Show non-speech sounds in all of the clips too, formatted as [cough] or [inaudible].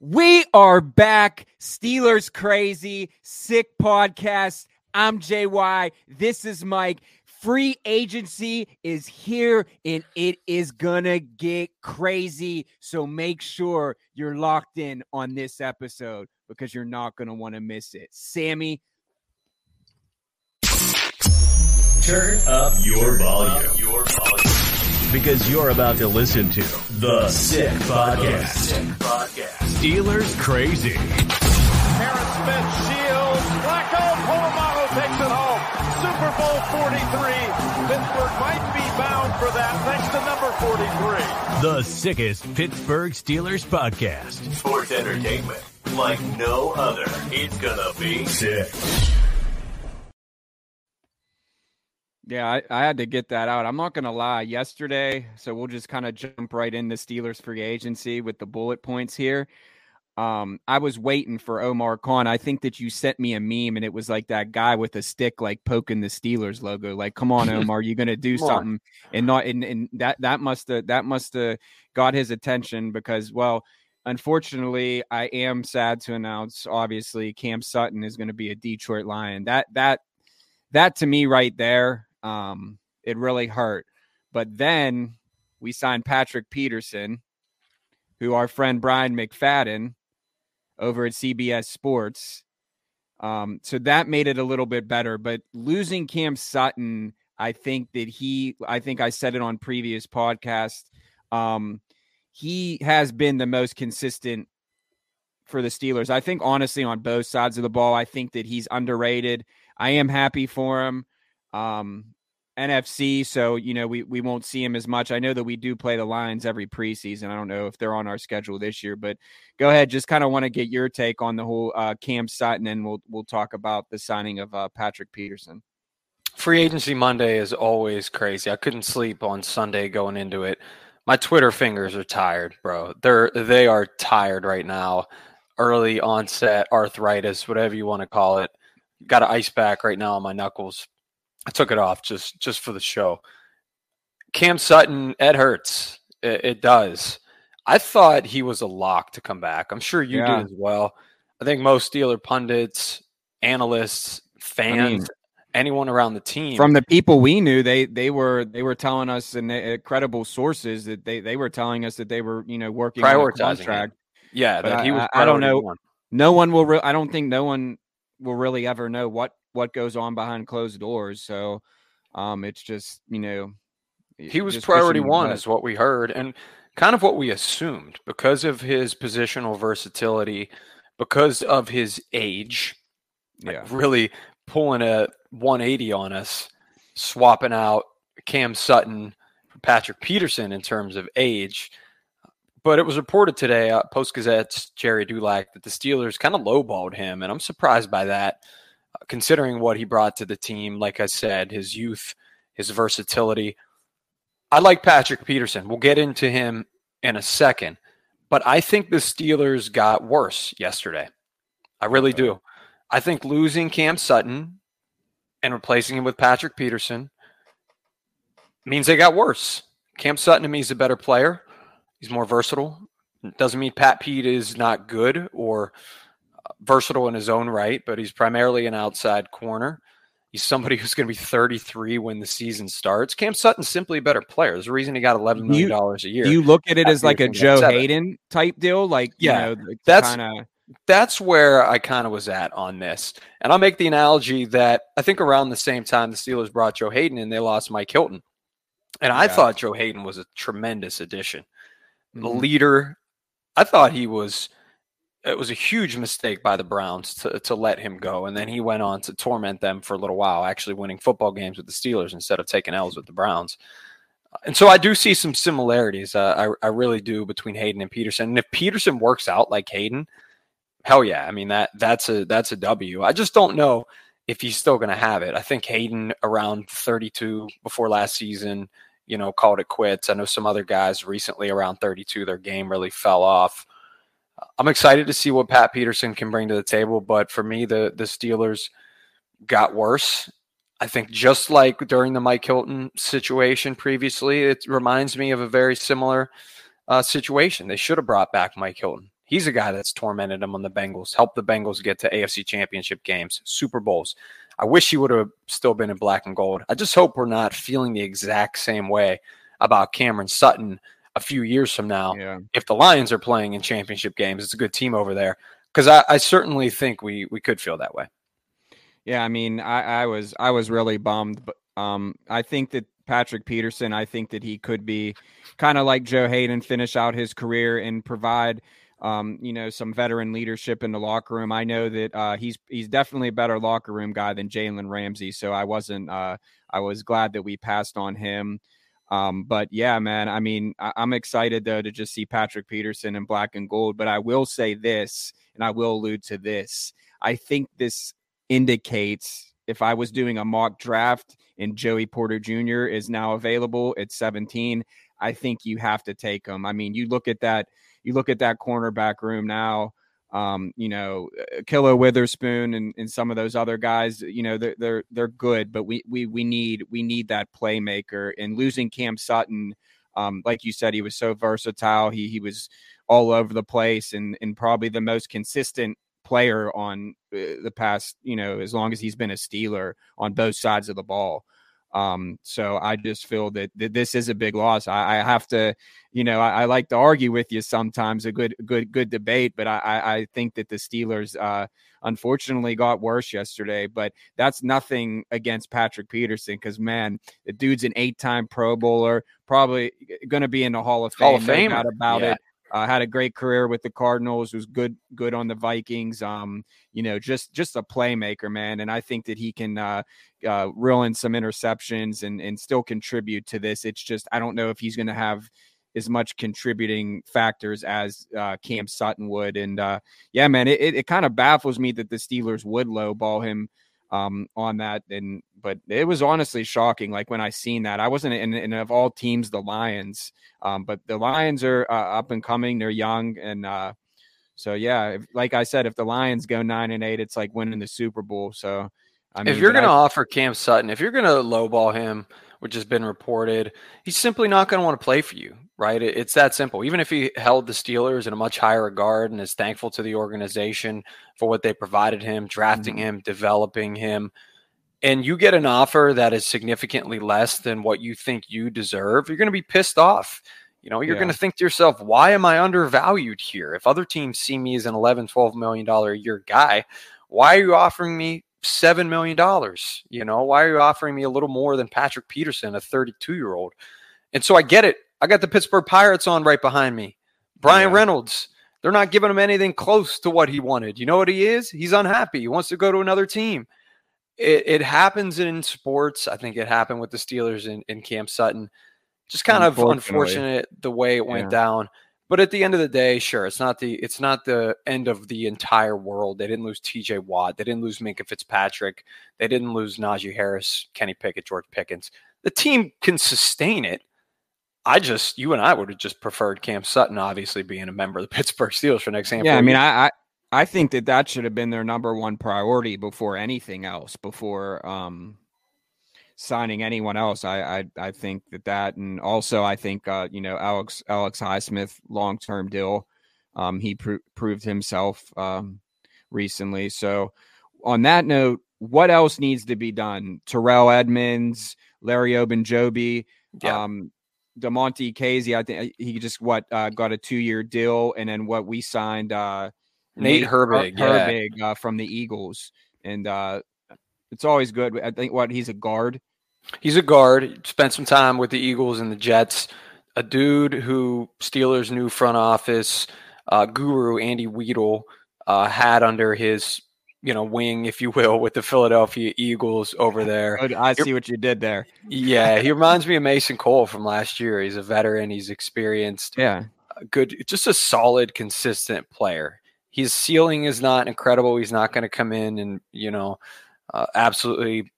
We are back. Steelers crazy, sick podcast. I'm JY. This is Mike. Free agency is here and it is gonna get crazy. So make sure you're locked in on this episode because you're not gonna want to miss it. Sammy, turn up your volume. Your volume because you're about to listen to the Sick Podcast. Sick Podcast. Steelers crazy. Harris Smith shields. Flacco Polamalu takes it home. Super Bowl 43. Pittsburgh might be bound for that thanks to number 43. The sickest Pittsburgh Steelers podcast. Sports entertainment like no other. It's gonna be sick. Yeah, I, I, had to get that out. I'm not going to lie. Yesterday, so we'll just kind of jump right into Steelers free agency with the bullet points here. Um, I was waiting for Omar Khan. I think that you sent me a meme and it was like that guy with a stick, like poking the Steelers logo. Like, come on, [laughs] Omar, you're going to do something. And not, and, and that, that must have, that must have got his attention because, well, unfortunately, I am sad to announce, obviously, Cam Sutton is going to be a Detroit Lion. That, that, that to me right there um, it really hurt. But then we signed Patrick Peterson, who our friend Brian McFadden over at CBS Sports. Um, so that made it a little bit better. But losing Cam Sutton, I think that he, I think I said it on previous podcasts. Um, he has been the most consistent for the Steelers. I think honestly on both sides of the ball, I think that he's underrated. I am happy for him. Um, NFC, so you know we we won't see him as much. I know that we do play the Lions every preseason. I don't know if they're on our schedule this year, but go ahead. Just kind of want to get your take on the whole uh, Cam Sutton, and then we'll we'll talk about the signing of uh, Patrick Peterson. Free agency Monday is always crazy. I couldn't sleep on Sunday going into it. My Twitter fingers are tired, bro. They're they are tired right now. Early onset arthritis, whatever you want to call it. Got an ice pack right now on my knuckles I took it off just just for the show. Cam Sutton, Ed hurts. It, it does. I thought he was a lock to come back. I'm sure you yeah. did as well. I think most Steeler pundits, analysts, fans, I mean, anyone around the team, from the people we knew, they they were they were telling us and uh, credible sources that they they were telling us that they were you know working on a contract. Yeah, but that he was. I, I don't know. One. No one will. Re- I don't think no one will really ever know what what goes on behind closed doors. So um, it's just you know he was priority one, is what we heard, and kind of what we assumed because of his positional versatility, because of his age. Yeah, like really pulling a 180 on us, swapping out Cam Sutton for Patrick Peterson in terms of age. But it was reported today, uh, Post Gazette's Gerry Dulac, that the Steelers kind of lowballed him, and I'm surprised by that considering what he brought to the team. Like I said, his youth, his versatility. I like Patrick Peterson. We'll get into him in a second. But I think the Steelers got worse yesterday. I really do. I think losing Cam Sutton and replacing him with Patrick Peterson means they got worse. Cam Sutton to me is a better player. He's more versatile. Doesn't mean Pat Pete is not good or versatile in his own right, but he's primarily an outside corner. He's somebody who's going to be 33 when the season starts. Cam Sutton's simply a better player. There's a reason he got 11 million dollars a year. You look at it as like a Joe Haden type deal? Like, yeah, you know, that's kind of that's where I kind of was at on this. And I'll make the analogy that I think around the same time the Steelers brought Joe Haden and they lost Mike Hilton. And I yeah. thought Joe Haden was a tremendous addition. Mm-hmm. The leader, I thought he was it was a huge mistake by the Browns to, to let him go. And then he went on to torment them for a little while, actually winning football games with the Steelers instead of taking L's with the Browns. And so I do see some similarities. Uh, I, I really do between Haden and Peterson. And if Peterson works out like Haden, hell yeah. I mean, that that's a that's a W. I just don't know if he's still going to have it. I think Haden around 32 before last season, you know, called it quits. I know some other guys recently around 32, their game really fell off. I'm excited to see what Pat Peterson can bring to the table, but for me, the the Steelers got worse. I think just like during the Mike Hilton situation previously, it reminds me of a very similar uh, situation. They should have brought back Mike Hilton. He's a guy that's tormented them on the Bengals, helped the Bengals get to AFC championship games, Super Bowls. I wish he would have still been in black and gold. I just hope we're not feeling the exact same way about Cameron Sutton a few years from now. Yeah. If the Lions are playing in championship games, it's a good team over there. Because I, I, certainly think we we could feel that way. Yeah, I mean, I, I was I was really bummed, but um, I think that Patrick Peterson, I think that he could be kind of like Joe Haden, finish out his career and provide um, you know, some veteran leadership in the locker room. I know that uh, he's he's definitely a better locker room guy than Jalen Ramsey. So I wasn't uh, I was glad that we passed on him. Um, but yeah, man, I mean, I- I'm excited though to just see Patrick Peterson in black and gold. But I will say this, and I will allude to this. I think this indicates if I was doing a mock draft and Joey Porter Jr. is now available at 17, I think you have to take him. I mean, you look at that you look at that cornerback room now. Um, you know, Ahkello Witherspoon and, and some of those other guys, you know, they're they're they're good, but we we we need we need that playmaker. And losing Cam Sutton, um, like you said, he was so versatile. He he was all over the place and and probably the most consistent player on uh, the past, you know, as long as he's been a Steeler on both sides of the ball. Um, so I just feel that, that this is a big loss. I, I have to, you know, I, I, like to argue with you sometimes a good, good, good debate, but I, I think that the Steelers, uh, unfortunately got worse yesterday, but that's nothing against Patrick Peterson because man, the dude's an eight-time Pro Bowler, probably going to be in the Hall of Fame. Hall of Fame, no about yeah. it. Uh, had a great career with the Cardinals. Was good, good on the Vikings. Um, you know, just just a playmaker, man. And I think that he can uh, uh, reel in some interceptions and and still contribute to this. It's just I don't know if he's going to have as much contributing factors as uh, Cam Sutton would. And uh, yeah, man, it, it, it kind of baffles me that the Steelers would lowball him um, on that. And but it was honestly shocking. Like when I seen that, I wasn't in, in of all teams, the Lions. Um, but the Lions are uh, up and coming. They're young, and uh, so yeah, if, like I said, if the Lions go nine and eight, it's like winning the Super Bowl. So. I mean, if you're going to offer Cam Sutton, if you're going to lowball him, which has been reported, he's simply not going to want to play for you, right? It's that simple. Even if he held the Steelers in a much higher regard and is thankful to the organization for what they provided him, drafting mm-hmm. him, developing him, and you get an offer that is significantly less than what you think you deserve, you're going to be pissed off. You know, you're yeah. going to think to yourself, why am I undervalued here? If other teams see me as an 11, 12 million dollar a year guy, why are you offering me seven million dollars? You know, why are you offering me a little more than Patrick Peterson, a 32 year old? And so I get it. I got the Pittsburgh Pirates on right behind me. Brian yeah. Reynolds. They're not giving him anything close to what he wanted. You know what he is? He's unhappy. He wants to go to another team. It, it happens in sports. I think it happened with the Steelers in, and Cam Sutton. Just kind of unfortunate the way it went yeah. down. But at the end of the day, sure, it's not the it's not the end of the entire world. They didn't lose T.J. Watt. They didn't lose Minkah Fitzpatrick. They didn't lose Najee Harris, Kenny Pickett, George Pickens. The team can sustain it. I just, you and I would have just preferred Cam Sutton, obviously being a member of the [laughs] Pittsburgh Steelers for next Yeah, I mean, I, I I think that that should have been their number one priority before anything else. Before um, signing anyone else. I I, I think that that, and also I think uh, you know Alex Alex Highsmith long term deal. Um, he pro- proved himself um, recently. So on that note, what else needs to be done? Terrell Edmunds, Larry Ogunjobi, yeah. um, Damontae Kazee. I think he just what uh, got a two year deal, and then what we signed uh, Nate, Nate Herbig, Herbig yeah. uh, from the Eagles, and uh, it's always good. I think what he's a guard. He's a guard. Spent some time with the Eagles and the Jets. A dude who Steelers' new front office uh, guru Andy Weidl uh, had under his you know wing, if you will, with the Philadelphia Eagles over [laughs] there. I see what you did there. yeah, he reminds me of Mason Cole from last year. He's a veteran. He's experienced. Yeah, good. Just a solid, consistent player. His ceiling is not incredible. He's not going to come in and you know uh, absolutely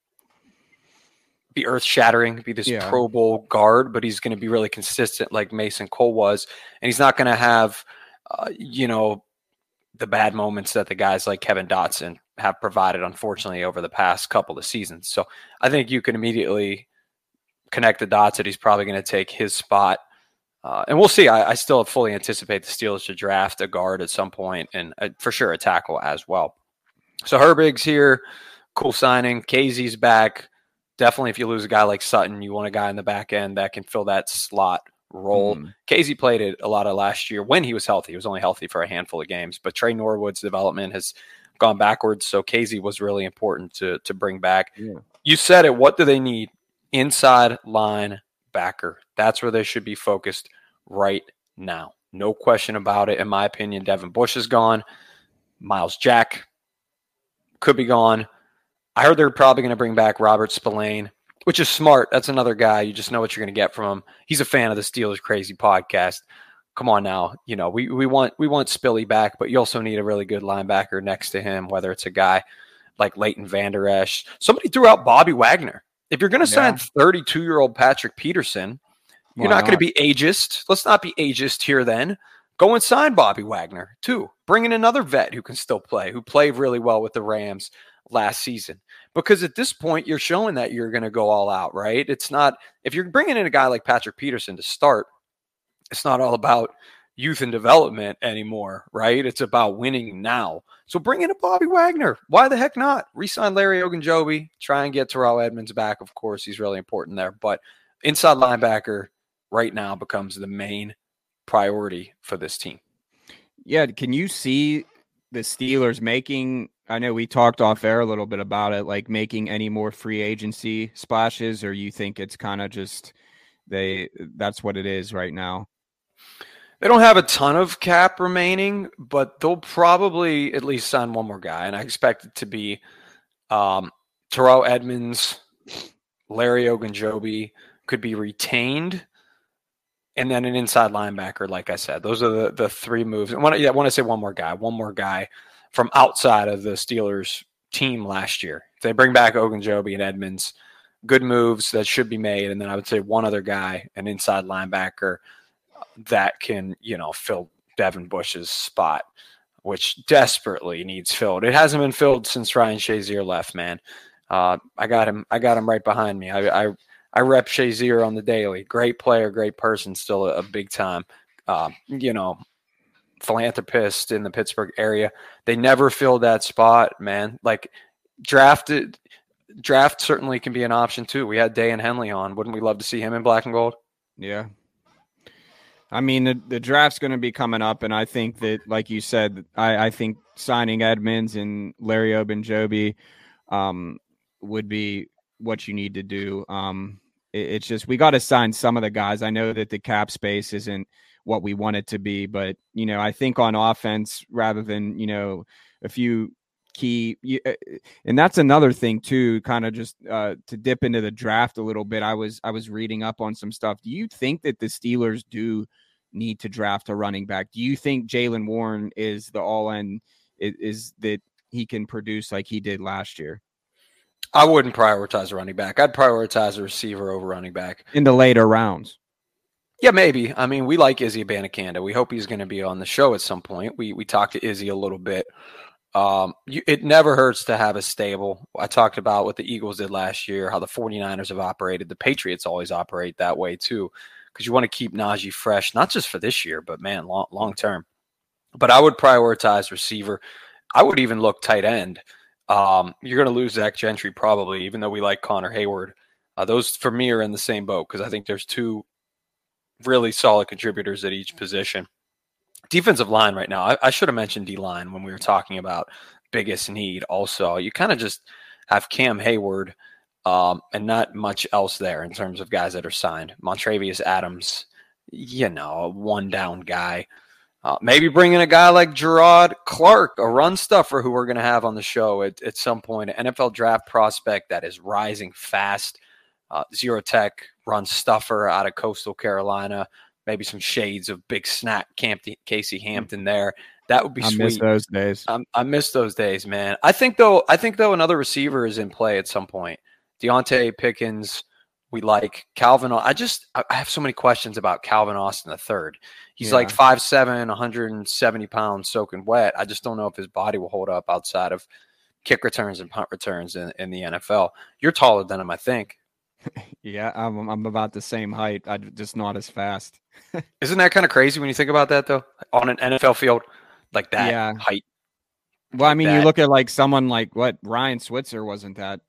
be earth shattering, be this yeah. Pro Bowl guard, but he's going to be really consistent like Mason Cole was. And he's not going to have, uh, you know, the bad moments that the guys like Kevin Dotson have provided, unfortunately, over the past couple of seasons. So I think you can immediately connect the dots that he's probably going to take his spot Uh, and we'll see. I, I, still fully anticipate the Steelers to draft a guard at some point, and uh, for sure a tackle as well. So Herbig's here, cool signing. Kazee's back. Definitely, if you lose a guy like Sutton, you want a guy in the back end that can fill that slot role. Mm. Kazee played it a lot of last year when he was healthy. He was only healthy for a handful of games, but Tre Norwood's development has gone backwards. So Kazee was really important to to bring back. Yeah. You said it. What do they need? Inside line backer. That's where they should be focused right now. No question about it. In my opinion, Devin Bush is gone. Myles Jack could be gone. I heard they're probably going to bring back Robert Spillane, which is smart. That's another guy. You just know what you're going to get from him. He's a fan of the Steelers Crazy podcast. Come on now, you know we we want we want Spilly back, but you also need a really good linebacker next to him. Whether it's a guy like Leighton Vander Esch, somebody threw out Bobby Wagner. If you're going to sign 32 year old Patrick Peterson, you're not, not? going to be ageist. Let's not be ageist here then. Go and sign Bobby Wagner too. Bring in another vet who can still play, who played really well with the Rams last season. Because at this point, you're showing that you're going to go all out, right? It's not, if you're bringing in a guy like Patrick Peterson to start, it's not all about youth and development anymore, right? It's about winning now. So bring in a Bobby Wagner. Why the heck not? Resign Larry Ogunjobi. Try and get Terrell Edmunds back. Of course, he's really important there. But inside linebacker right now becomes the main priority for this team. Yeah. Can you see the Steelers making? I know we talked off air a little bit about it, like making any more free agency splashes, or you think it's kind of just they that's what it is right now? They don't have a ton of cap remaining, but they'll probably at least sign one more guy, and I expect it to be um, Terrell Edmunds, Larry Ogunjobi could be retained, and then an inside linebacker. Like I said, those are the, the three moves. I want to, yeah, I want to say one more guy, one more guy from outside of the Steelers team last year. If they bring back Ogunjobi and Edmunds, good moves that should be made, and then I would say one other guy, an inside linebacker that can, you know, fill Devin Bush's spot, which desperately needs filled. It hasn't been filled since Ryan Shazier left, man. Uh, I got him. I got him right behind me. I, I, I rep Shazier on the daily. Great player, great person, still a, a big time, uh, you know, philanthropist in the Pittsburgh area. They never filled that spot, man. Like drafted, draft certainly can be an option too. We had Daiyan Henley on. Wouldn't we love to see him in black and gold? Yeah, I mean, the, the draft's going to be coming up, and I think that, like you said, I, I think signing Edmunds and Larry Ogunjobi um, would be what you need to do. Um, it, it's just we got to sign some of the guys. I know that the cap space isn't what we want it to be, but you know, I think on offense rather than you know a few key uh, and that's another thing too kind of just uh, to dip into the draft a little bit i was i was reading up on some stuff do you think that the steelers do need to draft a running back do you think Jaylen Warren is the all in is, is that he can produce like he did last year i wouldn't prioritize a running back i'd prioritize a receiver over running back in the later rounds yeah, maybe. I mean, we like Izzy Abanikanda. We hope he's going to be on the show at some point. We we talked to Izzy a little bit um, you, it never hurts to have a stable. I talked about what the Eagles did last year, how the 49ers have operated. The Patriots always operate that way too, because you want to keep Najee fresh, not just for this year, but man, long, long term. But I would prioritize receiver. I would even look tight end. Um, you're going to lose Zach Gentry probably, even though we like Connor Heyward. Uh, those for me are in the same boat because I think there's two really solid contributors at each position defensive line right now. I, I should have mentioned D line when we were talking about biggest need. Also, you kind of just have Cam Heyward um, and not much else there in terms of guys that are signed. Montravius Adams, you know, one down guy. Uh, maybe bringing a guy like Jerrod Clark, a run stuffer who we're going to have on the show at, at some point, an NFL draft prospect that is rising fast. Uh, Zero Tech run stuffer out of Coastal Carolina maybe some shades of big snack Camp- Casey hmm. Hampton there. That would be I sweet. miss those days. I, I miss those days, man. I think though, I think though another receiver is in play at some point. Diontae Pickens, we like Calvin. I just I have so many questions about Calvin Austin the third. He's yeah. like 5'7", 170 pounds, soaking wet. I just don't know if his body will hold up outside of kick returns and punt returns in, in the NFL. You're taller than him, I think. [laughs] yeah, I'm I'm about the same height. I just not as fast. [laughs] Isn't that kind of crazy when you think about that though? On an NFL field like that yeah. height. Well, I mean, that. you look at like someone like what Ryan Switzer wasn't that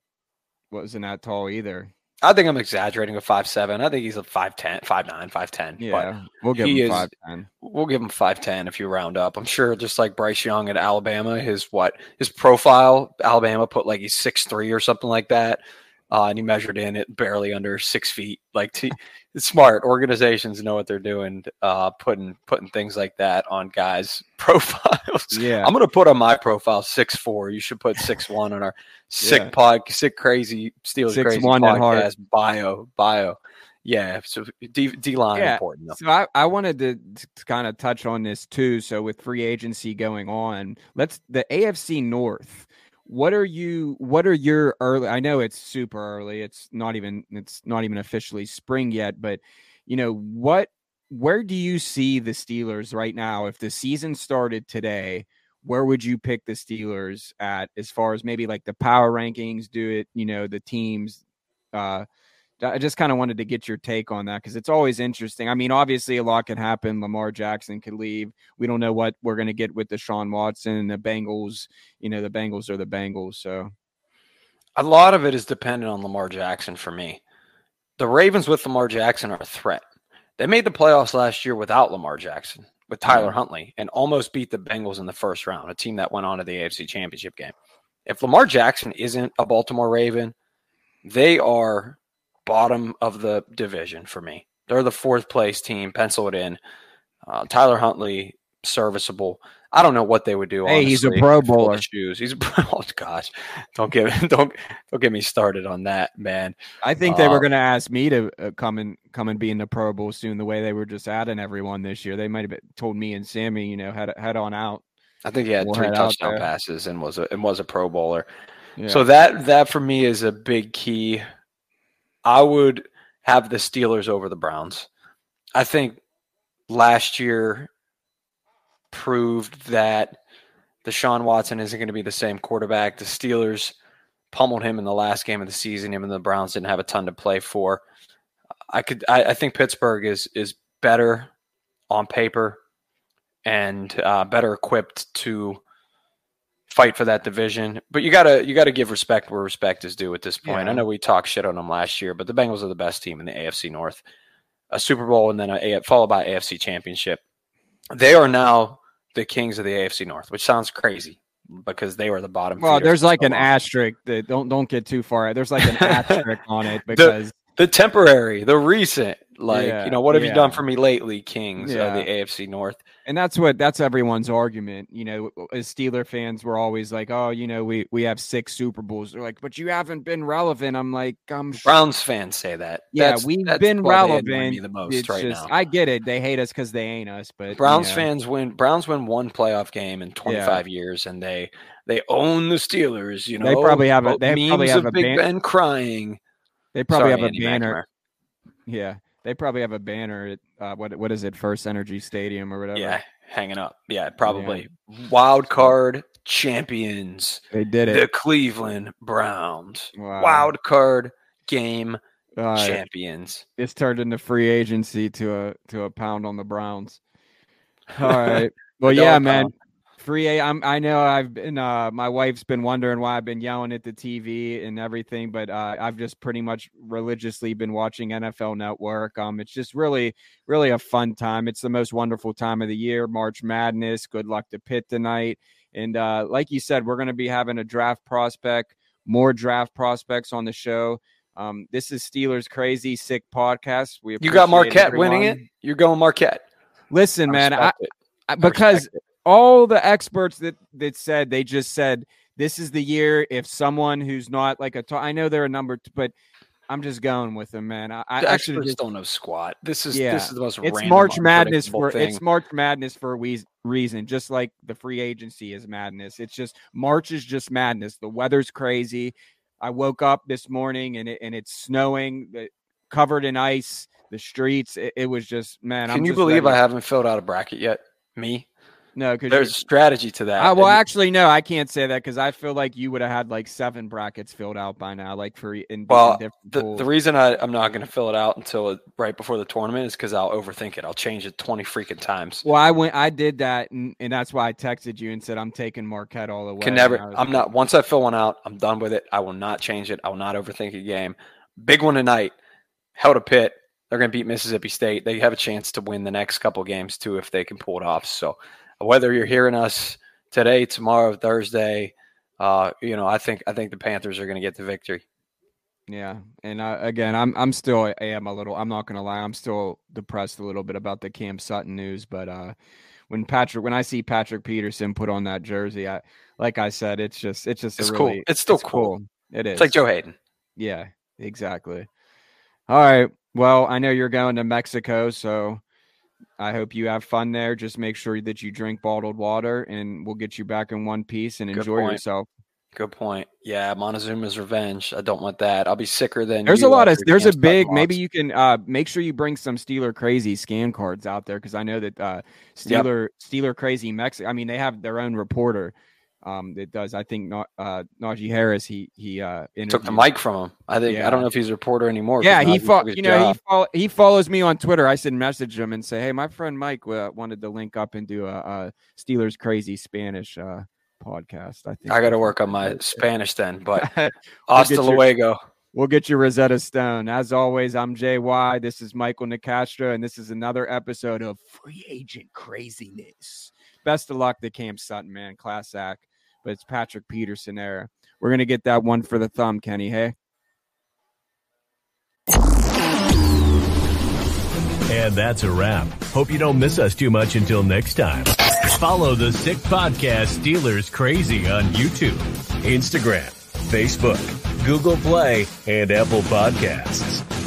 wasn't that tall either. I think I'm exaggerating with five seven. I think he's a 5'10, 5'9, 5'10. Yeah, we'll give him five ten. We'll give him five ten if you round up. I'm sure just like Bryce Young at Alabama, his what his profile, Alabama put like he's six three or something like that. Uh, and he measured in at barely under six feet. Like t- smart organizations know what they're doing, uh, putting putting things like that on guys' [laughs] profiles. Yeah, I'm gonna put on my profile six four. You should put six [laughs] one on our sick yeah. pod, sick crazy Steelers six crazy one podcast bio bio. Yeah, so D, D line yeah. important. Though. So I, I wanted to, to kind of touch on this too. So with free agency going on, let's the AFC North what are you what are your early i know it's super early it's not even it's not even officially spring yet but you know what where do you see the steelers right now? If the season started today where would you pick the steelers at as far as maybe like the power rankings do it you know the teams uh I just kind of wanted to get your take on that because it's always interesting. I mean, obviously, a lot can happen. Lamar Jackson could leave. We don't know what we're going to get with the Deshaun Watson and the Bengals. You know, the Bengals are the Bengals. So a lot of it is dependent on Lamar Jackson for me. The Ravens with Lamar Jackson are a threat. They made the playoffs last year without Lamar Jackson, with Tyler Huntley, and almost beat the Bengals in the first round, a team that went on to the AFC Championship game. If Lamar Jackson isn't a Baltimore Raven, they are bottom of the division for me. They're the fourth place team. Pencil it in. Uh, Tyler Huntley, serviceable. I don't know what they would do. Hey, honestly, he's a Pro Bowler. Shoes. He's a [laughs] oh gosh, don't get [laughs] don't don't get me started on that, man. I think they were uh, going to ask me to uh, come and come and be in the Pro Bowl soon. The way they were just adding everyone this year, they might have told me and Sammy, you know, head head on out. I think he had we'll three touchdown passes and was a and was a Pro Bowler. Yeah. So that that for me is a big key I would have the Steelers over the Browns. I think last year proved that the Deshaun Watson isn't going to be the same quarterback. The Steelers pummeled him in the last game of the season, even though the Browns didn't have a ton to play for. I could I, I think Pittsburgh is is better on paper and uh, better equipped to fight for that division. But you gotta you gotta give respect where respect is due at this point. Yeah. I know we talked shit on them last year, but the Bengals are the best team in the AFC North. A Super Bowl and then a followed by AFC Championship. They are now the kings of the AFC North, which sounds crazy because they were the bottom. Well, there's like so an long. asterisk that don't don't get too far. There's like an [laughs] asterisk on it because the, the temporary, the recent, like yeah, you know, what have yeah. you done for me lately, Kings yeah. of the AFC North? and that's what that's everyone's argument. You know, as Steeler fans, we're always like, "Oh, you know, we we have six Super Bowls." They're like, "But you haven't been relevant." I'm like, "I'm." Browns fans say that. Yeah, that's, we've that's been relevant. the most it's right just, now. I get it. They hate us because they ain't us. But Browns you know. fans win. Browns win one playoff game in 25 yeah. years, and they they own the Steelers. You know, they probably have a they probably have a Big ban- Ben crying. They probably Sorry, have a Andy banner. Yeah, they probably have a banner at uh, what what is it, First Energy Stadium or whatever. Yeah, hanging up. Yeah, probably yeah. wild card champions. They did it. The Cleveland Browns. Wow. Wild card game uh, champions. It's turned into free agency to a to a pound on the Browns. All right. [laughs] Well, yeah, man free a I'm, i know i've been uh my wife's been wondering why i've been yelling at the tv and everything but uh i've just pretty much religiously been watching nfl network. Um it's just really really a fun time. It's the most wonderful time of the year march madness good luck to pitt tonight. And uh like you said we're going to be having a draft prospect more draft prospects on the show. Um this is steelers crazy sick podcast. We you got marquette everyone. winning it? you're going marquette. Listen I man I, I, because all the experts that that said they just said this is the year if someone who's not like a t- I know they're a number, t- but I'm just going with them, man. I, I actually just don't know squat. This is yeah. this is the most. It's March Madness for thing. it's March Madness for a we- reason, just like the free agency is madness. It's just March is just madness. The weather's crazy. I woke up this morning and it and it's snowing, covered in ice. The streets. It, it was just man. Can I'm you believe ready. I haven't filled out a bracket yet? Me. No, because there's a strategy to that. I, well, and, actually, no, I can't say that because I feel like you would have had like seven brackets filled out by now, like for in well, the, the reason I, I'm not going to fill it out until uh, right before the tournament is because I'll overthink it. I'll change it twenty freaking times. Well, I went, I did that, and, and that's why I texted you and said I'm taking Marquette all the way. Can never. I'm like, not. Once I fill one out, I'm done with it. I will not change it. I will not overthink a game. Big one tonight. Held a pit. They're going to beat Mississippi State. They have a chance to win the next couple games too if they can pull it off. So whether you're hearing us today, tomorrow, Thursday, uh, you know, I think I think the Panthers are going to get the victory. Yeah, and uh, again, I'm I'm still I am a little. I'm not going to lie. I'm still depressed a little bit about the Cam Sutton news, but uh, when Patrick, when I see Patrick Peterson put on that jersey, I like I said, it's just it's just it's really, cool. It's still it's cool. cool. It is. It's like Joe Haden. Yeah, exactly. All right. Well, I know you're going to Mexico, so I hope you have fun there. Just make sure that you drink bottled water, and we'll get you back in one piece and enjoy yourself. Good point. Yeah, Montezuma's revenge. I don't want that. I'll be sicker than. There's a lot of. There's a big. Maybe you can uh, make sure you bring some Steeler crazy scan cards out there because I know that uh, Steeler yep. Steeler crazy Mexico. I mean, they have their own reporter um, it does. I think not, uh, Najee Harris. He he uh, took the mic from him. I think yeah. I don't know if he's a reporter anymore. Yeah, he fo- you know job. he follow, he follows me on Twitter. I said message him and say, hey, my friend Mike uh, wanted to link up and do a, a Steelers crazy Spanish uh, podcast. I think I got to work on my Spanish then. [laughs] But hasta we'll luego. We'll get you Rosetta Stone. As always, I'm JY. This is Michael Nicastro, and this is another episode of Free Agent Craziness. Best of luck to Cam Sutton, man. Class act but it's Patrick Peterson era. We're gonna get that one for the thumb, Kenny. Hey. And that's a wrap. Hope you don't miss us too much until next time. Follow the Sick Podcast Steelers Crazy on YouTube, Instagram, Facebook, Google Play, and Apple Podcasts.